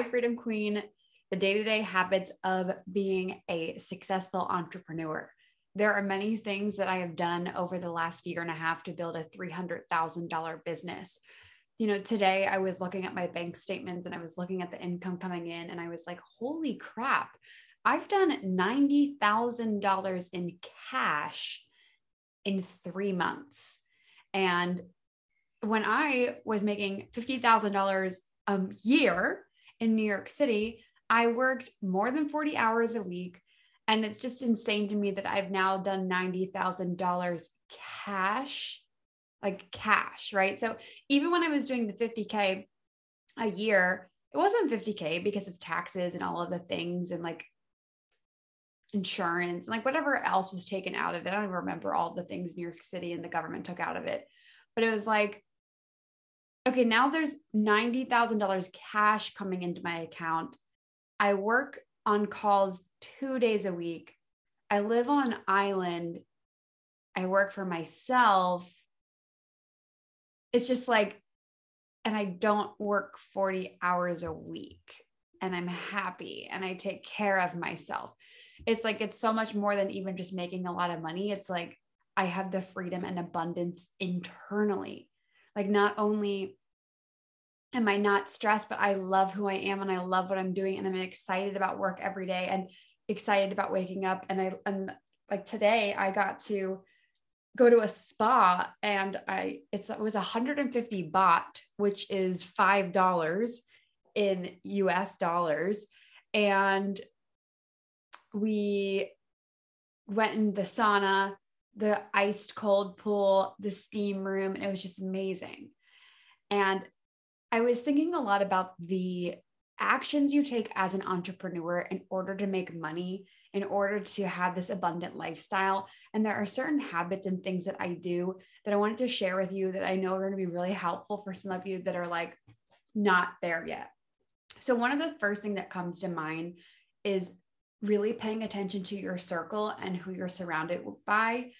Freedom Queen. The day to day habits of being a successful entrepreneur. There are many things that I have done over the last year and a half to build a $300,000 business. You know, today I was looking at my bank statements and I was looking at the income coming in, and I was like, holy crap, I've done $90,000 in cash in three months. And when I was making $50,000 a year in New York City, I worked more than 40 hours a week. And it's just insane to me that I've now done $90,000 cash, like cash, right? So even when I was doing the 50K a year, it wasn't 50K because of taxes and all of the things and like insurance and like whatever else was taken out of it. I don't remember all the things New York City and the government took out of it. But it was like, okay, now there's $90,000 cash coming into my account. I work on calls two days a week. I live on an island. I work for myself. It's just like, and I don't work 40 hours a week and I'm happy and I take care of myself. It's like, it's so much more than even just making a lot of money. It's like, I have the freedom and abundance internally. Like, not only am I not stressed, but I love who I am and I love what I'm doing. And I'm excited about work every day and excited about waking up. And I, and like today, I got to go to a spa and I, it's, it was 150 baht, which is $5 in US dollars. And we went in the sauna, the iced cold pool, the steam room, and it was just amazing. And I was thinking a lot about the actions you take as an entrepreneur in order to make money, in order to have this abundant lifestyle. And there are certain habits and things that I do that I wanted to share with you that I know are going to be really helpful for some of you that are like not there yet. So, one of the first thing that comes to mind is really paying attention to your circle and who you're surrounded by.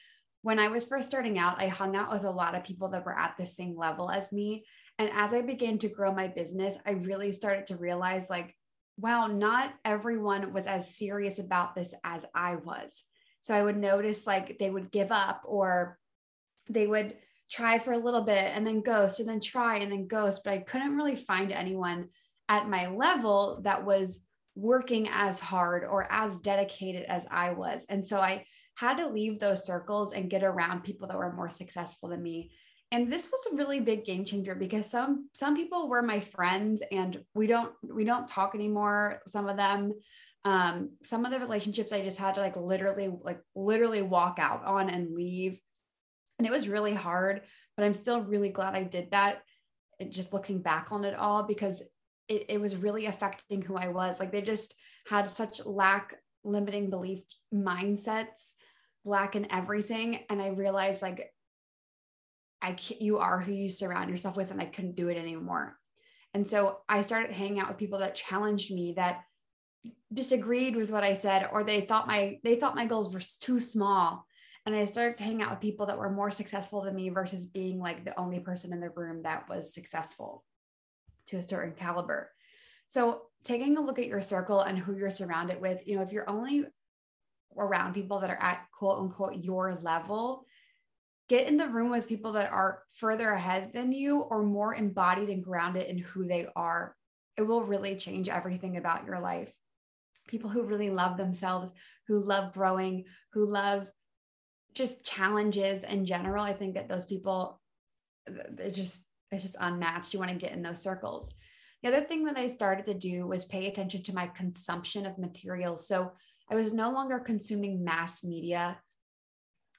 When I was first starting out, I hung out with a lot of people that were at the same level as me. And as I began to grow my business, I really started to realize like, wow, not everyone was as serious about this as I was. So I would notice like they would give up or they would try for a little bit and then ghost and then try and then ghost. But I couldn't really find anyone at my level that was working as hard or as dedicated as I was. And so I had to leave those circles and get around people that were more successful than me. And this was a really big game changer because some some people were my friends and we don't we don't talk anymore some of them um some of the relationships I just had to like literally like literally walk out on and leave and it was really hard but I'm still really glad I did that just looking back on it all because it, it was really affecting who I was. Like they just had such lack limiting belief mindsets, lack in everything. And I realized like I can't, you are who you surround yourself with, and I couldn't do it anymore. And so I started hanging out with people that challenged me, that disagreed with what I said, or they thought my they thought my goals were too small. And I started to hang out with people that were more successful than me versus being like the only person in the room that was successful to a certain caliber. So, taking a look at your circle and who you're surrounded with, you know, if you're only around people that are at quote unquote your level, get in the room with people that are further ahead than you or more embodied and grounded in who they are. It will really change everything about your life. People who really love themselves, who love growing, who love just challenges in general. I think that those people, it just it's just unmatched. You want to get in those circles. The other thing that I started to do was pay attention to my consumption of materials. So I was no longer consuming mass media,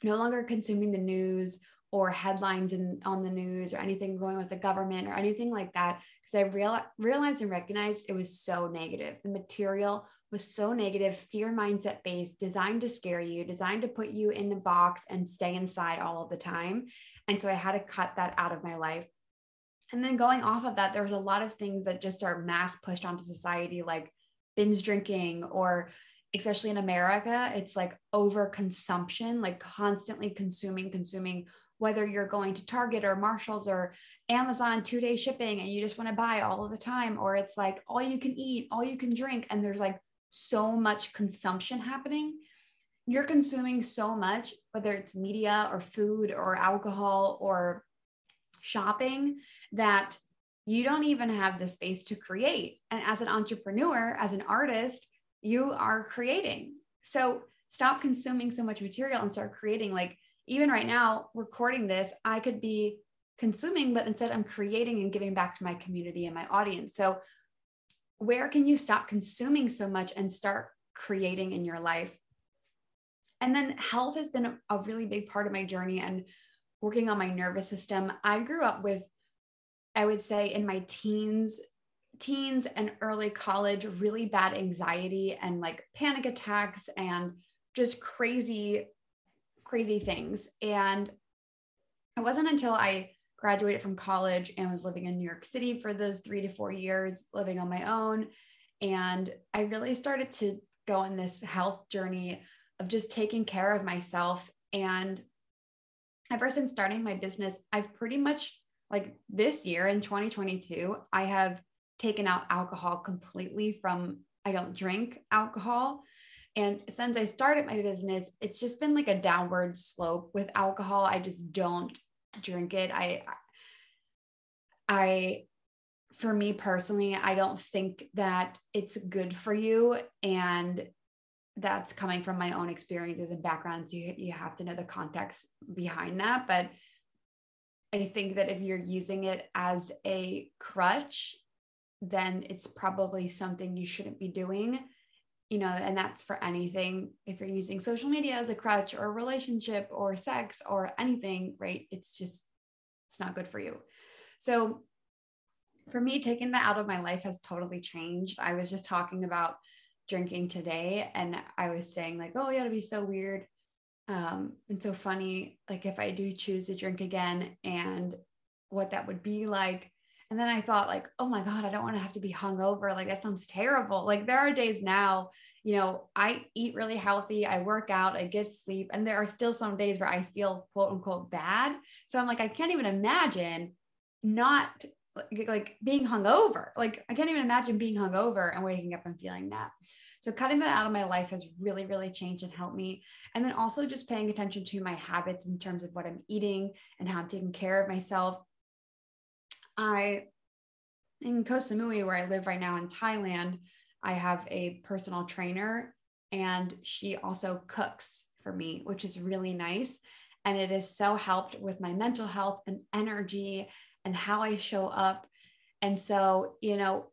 no longer consuming the news or headlines in, on the news or anything going with the government or anything like that because I real, realized and recognized it was so negative. The material was so negative, fear mindset based, designed to scare you, designed to put you in a box and stay inside all of the time. And so I had to cut that out of my life. And then going off of that, there's a lot of things that just are mass pushed onto society, like binge drinking, or especially in America, it's like over consumption, like constantly consuming, consuming whether you're going to Target or Marshalls or Amazon two day shipping and you just want to buy all of the time, or it's like all you can eat, all you can drink, and there's like so much consumption happening. You're consuming so much, whether it's media or food or alcohol or shopping, that you don't even have the space to create. And as an entrepreneur, as an artist, you are creating. So stop consuming so much material and start creating. Like, even right now, recording this, I could be consuming, but instead I'm creating and giving back to my community and my audience. So, where can you stop consuming so much and start creating in your life? And then health has been a really big part of my journey and working on my nervous system. I grew up with I would say in my teens, teens and early college, really bad anxiety and like panic attacks and just crazy, crazy things. And it wasn't until I graduated from college and was living in New York City for those three to four years, living on my own. And I really started to go on this health journey of just taking care of myself. And ever since starting my business, I've pretty much like this year in 2022, I have taken out alcohol completely from, I don't drink alcohol. And since I started my business, it's just been like a downward slope with alcohol. I just don't drink it. I, I, for me personally, I don't think that it's good for you. And that's coming from my own experiences and backgrounds. You, you have to know the context behind that. But I think that if you're using it as a crutch, then it's probably something you shouldn't be doing. You know, and that's for anything. If you're using social media as a crutch or a relationship or sex or anything, right? It's just, it's not good for you. So for me, taking that out of my life has totally changed. I was just talking about drinking today and I was saying, like, oh, yeah, it'd be so weird um, and so funny, like if I do choose to drink again and what that would be like. And then I thought, like, oh my God, I don't want to have to be hungover. Like, that sounds terrible. Like, there are days now, you know, I eat really healthy, I work out, I get sleep, and there are still some days where I feel quote unquote bad. So I'm like, I can't even imagine not like being hungover. Like, I can't even imagine being hungover and waking up and feeling that. So cutting that out of my life has really, really changed and helped me. And then also just paying attention to my habits in terms of what I'm eating and how I'm taking care of myself. I, in Koh Samui, where I live right now in Thailand, I have a personal trainer and she also cooks for me, which is really nice. And it has so helped with my mental health and energy and how I show up. And so, you know,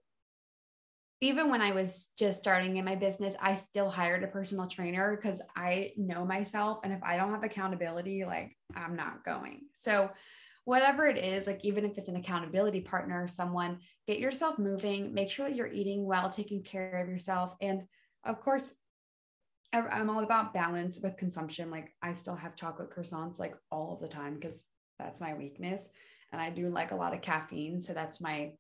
even when I was just starting in my business, I still hired a personal trainer because I know myself. And if I don't have accountability, like I'm not going. So, whatever it is, like even if it's an accountability partner or someone, get yourself moving, make sure that you're eating well, taking care of yourself. And of course, I'm all about balance with consumption. Like I still have chocolate croissants like all of the time because that's my weakness. And I do like a lot of caffeine. So that's my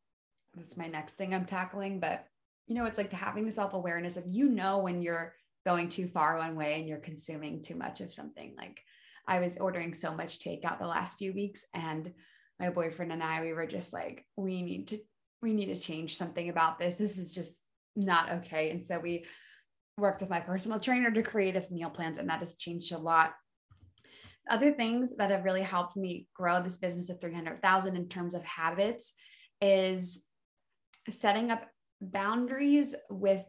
that's my next thing I'm tackling. But you know, it's like having the self awareness of you know when you're going too far one way and you're consuming too much of something. Like I was ordering so much takeout the last few weeks, and my boyfriend and I, we were just like, we need to, we need to change something about this. This is just not okay. And so we worked with my personal trainer to create us meal plans, and that has changed a lot. Other things that have really helped me grow this business of 300,000 in terms of habits is setting up boundaries with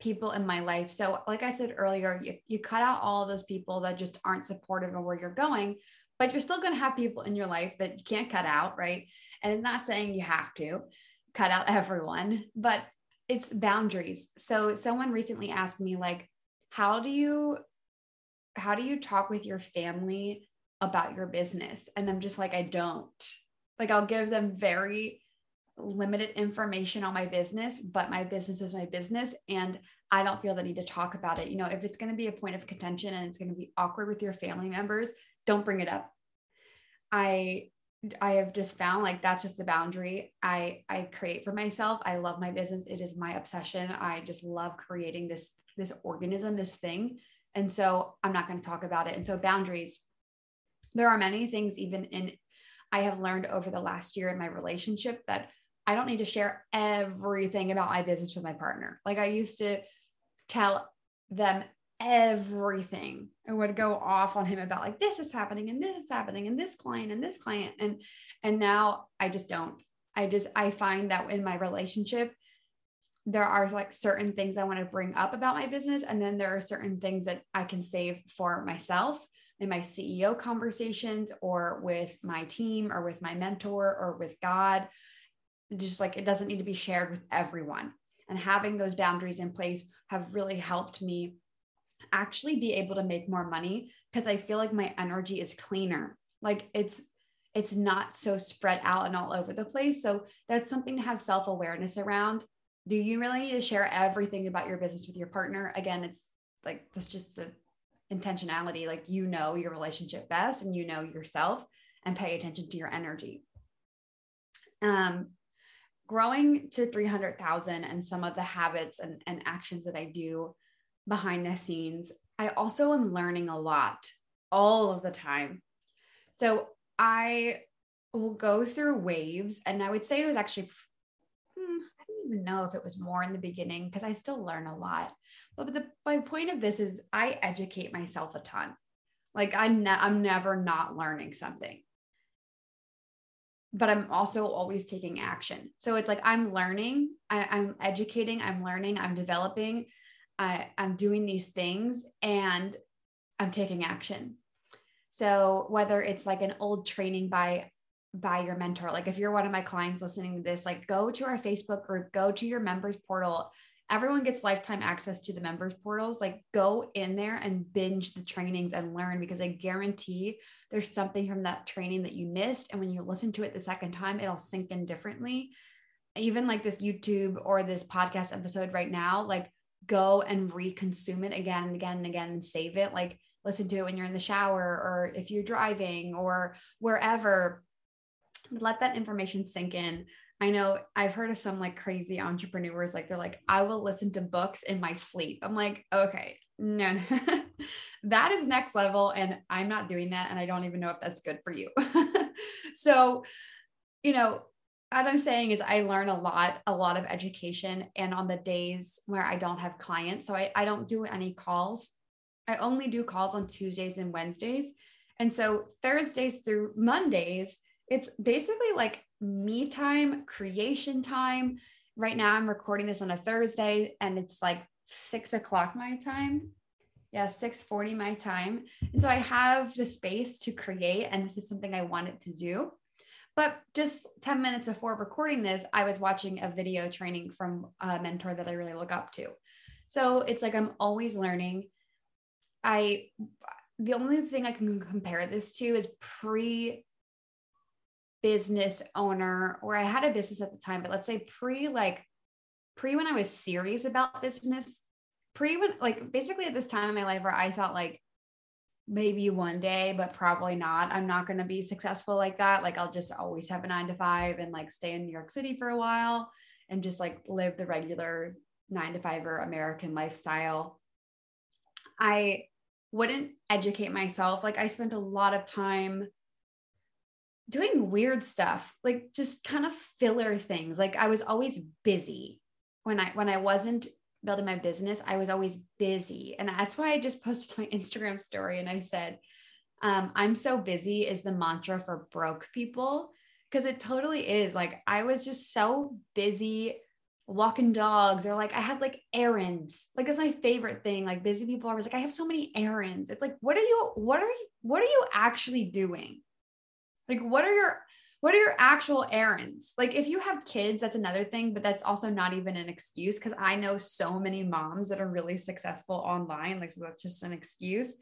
people in my life. So, like I said earlier, you, you cut out all those people that just aren't supportive of where you're going, but you're still going to have people in your life that you can't cut out, right? And it's not saying you have to cut out everyone, but it's boundaries. So, someone recently asked me, like, how do you how do you talk with your family about your business and i'm just like i don't like i'll give them very limited information on my business, but my business is my business. And I don't feel the need to talk about it. You know, if it's going to be a point of contention and it's going to be awkward with your family members, don't bring it up. I I have just found like that's just the boundary I I create for myself. I love my business. It is my obsession. I just love creating this this organism, this thing. And so I'm not going to talk about it. And so boundaries there are many things even in I have learned over the last year in my relationship that I don't need to share everything about my business with my partner. Like I used to tell them everything. I would go off on him about like this is happening and this is happening and this client and this client and and now I just don't. I just I find that in my relationship there are like certain things I want to bring up about my business and then there are certain things that I can save for myself in my CEO conversations or with my team or with my mentor or with God. Just like it doesn't need to be shared with everyone. And having those boundaries in place have really helped me actually be able to make more money because I feel like my energy is cleaner. Like it's it's not so spread out and all over the place. So that's something to have self-awareness around. Do you really need to share everything about your business with your partner? Again, it's like that's just the intentionality like you know your relationship best and you know yourself and pay attention to your energy um growing to 300,000 and some of the habits and, and actions that I do behind the scenes, I also am learning a lot all of the time. So I will go through waves, and I would say it was actually even know if it was more in the beginning because I still learn a lot. But the my point of this is I educate myself a ton. Like I ne- I'm never not learning something. But I'm also always taking action. So it's like I'm learning, I, I'm educating, I'm learning, I'm developing, I, I'm doing these things and I'm taking action. So whether it's like an old training by by your mentor. Like if you're one of my clients listening to this, like go to our Facebook group, go to your members portal. Everyone gets lifetime access to the members portals. Like go in there and binge the trainings and learn because I guarantee there's something from that training that you missed. And when you listen to it the second time, it'll sink in differently. Even like this YouTube or this podcast episode right now, like go and reconsume it again and again and again and save it. Like listen to it when you're in the shower or if you're driving or wherever let that information sink in. I know I've heard of some like crazy entrepreneurs, like they're like, I will listen to books in my sleep. I'm like, okay, no, that is next level. And I'm not doing that. And I don't even know if that's good for you. so, you know, what I'm saying is I learn a lot, a lot of education. And on the days where I don't have clients, so I, I don't do any calls. I only do calls on Tuesdays and Wednesdays. And so Thursdays through Mondays, it's basically like me time, creation time. Right now, I'm recording this on a Thursday and it's like six o'clock my time. Yeah, 6:40 my time. And so I have the space to create, and this is something I wanted to do. But just 10 minutes before recording this, I was watching a video training from a mentor that I really look up to. So it's like I'm always learning. I the only thing I can compare this to is pre business owner or I had a business at the time, but let's say pre like pre when I was serious about business, pre when like basically at this time in my life where I thought like maybe one day, but probably not. I'm not going to be successful like that. Like I'll just always have a nine to five and like stay in New York City for a while and just like live the regular nine to five or American lifestyle. I wouldn't educate myself. Like I spent a lot of time doing weird stuff, like just kind of filler things. Like I was always busy when I when I wasn't building my business, I was always busy. And that's why I just posted my Instagram story and I said, um, I'm so busy is the mantra for broke people. Cause it totally is. Like I was just so busy walking dogs or like I had like errands. Like that's my favorite thing. Like busy people are always like, I have so many errands. It's like, what are you, what are you, what are you actually doing? Like, what are your what are your actual errands? Like, if you have kids, that's another thing, but that's also not even an excuse because I know so many moms that are really successful online. Like, so that's just an excuse.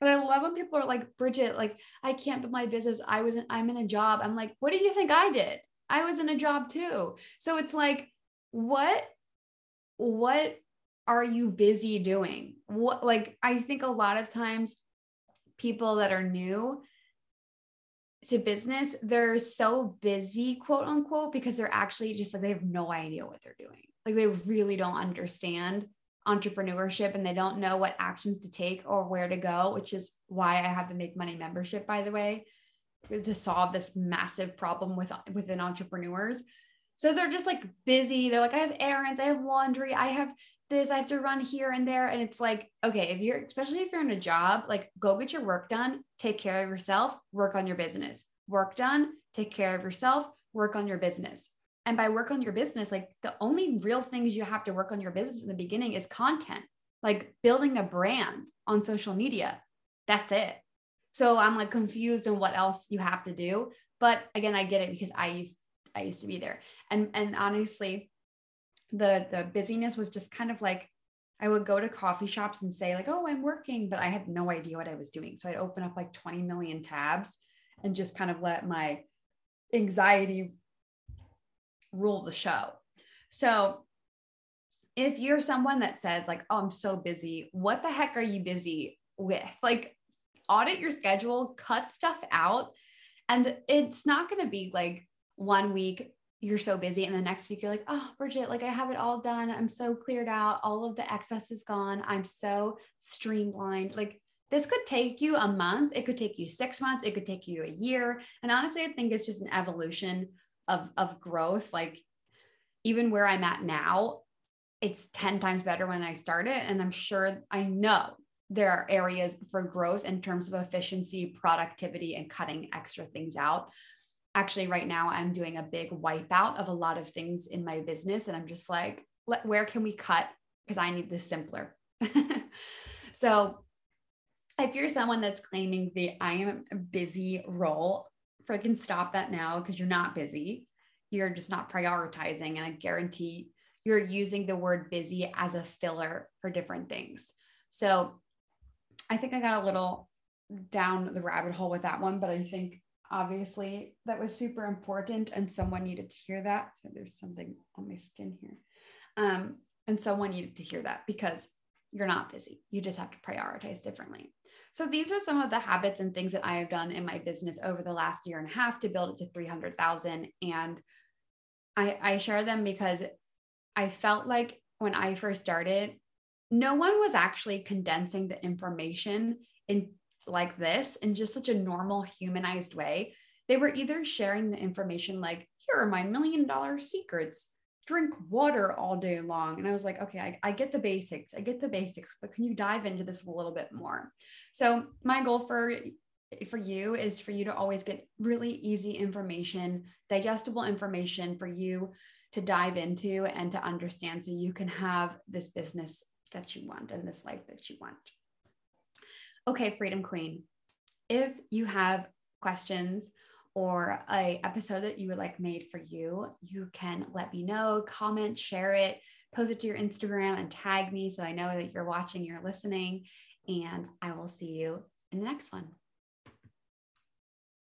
But I love when people are like, Bridget, like, I can't build my business. I was, in, I'm in a job. I'm like, what do you think I did? I was in a job too. So it's like, what, what are you busy doing? What, like, I think a lot of times people that are new, to business, they're so busy, quote unquote, because they're actually just like they have no idea what they're doing. Like they really don't understand entrepreneurship and they don't know what actions to take or where to go, which is why I have the Make Money membership, by the way, to solve this massive problem with within entrepreneurs. So they're just like busy. They're like, I have errands, I have laundry, I have this, I have to run here and there. And it's like, okay, if you're, especially if you're in a job, like go get your work done, take care of yourself, work on your business. Work done, take care of yourself, work on your business. And by work on your business, like the only real things you have to work on your business in the beginning is content, like building a brand on social media. That's it. So I'm like confused on what else you have to do. But again, I get it because I used I used to be there. And and honestly, the the busyness was just kind of like I would go to coffee shops and say like, "Oh, I'm working," but I had no idea what I was doing. So I'd open up like 20 million tabs and just kind of let my anxiety rule the show. So if you're someone that says like, "Oh, I'm so busy," what the heck are you busy with? Like audit your schedule, cut stuff out, and it's not going to be like one week you're so busy and the next week you're like oh bridget like i have it all done. I'm so cleared out. All of the excess is gone. I'm so streamlined. Like this could take you a month. It could take you six months. It could take you a year. And honestly i think it's just an evolution of of growth. Like even where i'm at now it's 10 times better when i started and i'm sure i know there are areas for growth in terms of efficiency productivity and cutting extra things out actually right now i'm doing a big wipeout of a lot of things in my business and i'm just like where can we cut? Because i need this simpler. So if you're someone that's claiming the i am busy role freaking stop that now because you're not busy. You're just not prioritizing and i guarantee you're using the word busy as a filler for different things. So i think i got a little down the rabbit hole with that one but i think obviously that was super important and someone needed to hear that. So there's something on my skin here. Um, and someone needed to hear that because you're not busy. You just have to prioritize differently. So these are some of the habits and things that i have done in my business over the last year and a half to build it to 300000 and I, I share them because i felt like when i first started no one was actually condensing the information in like this in just such a normal, humanized way. They were either sharing the information like, here are my million dollar secrets, drink water all day long. And I was like, okay, I, I get the basics. I get the basics, but can you dive into this a little bit more? So my goal for for you is for you to always get really easy information, digestible information for you to dive into and to understand so you can have this business that you want and this life that you want. Okay, Freedom Queen, if you have questions or a episode that you would like made for you, you can let me know, comment, share it, post it to your Instagram and tag me so I know that you're watching, you're listening, and I will see you in the next one.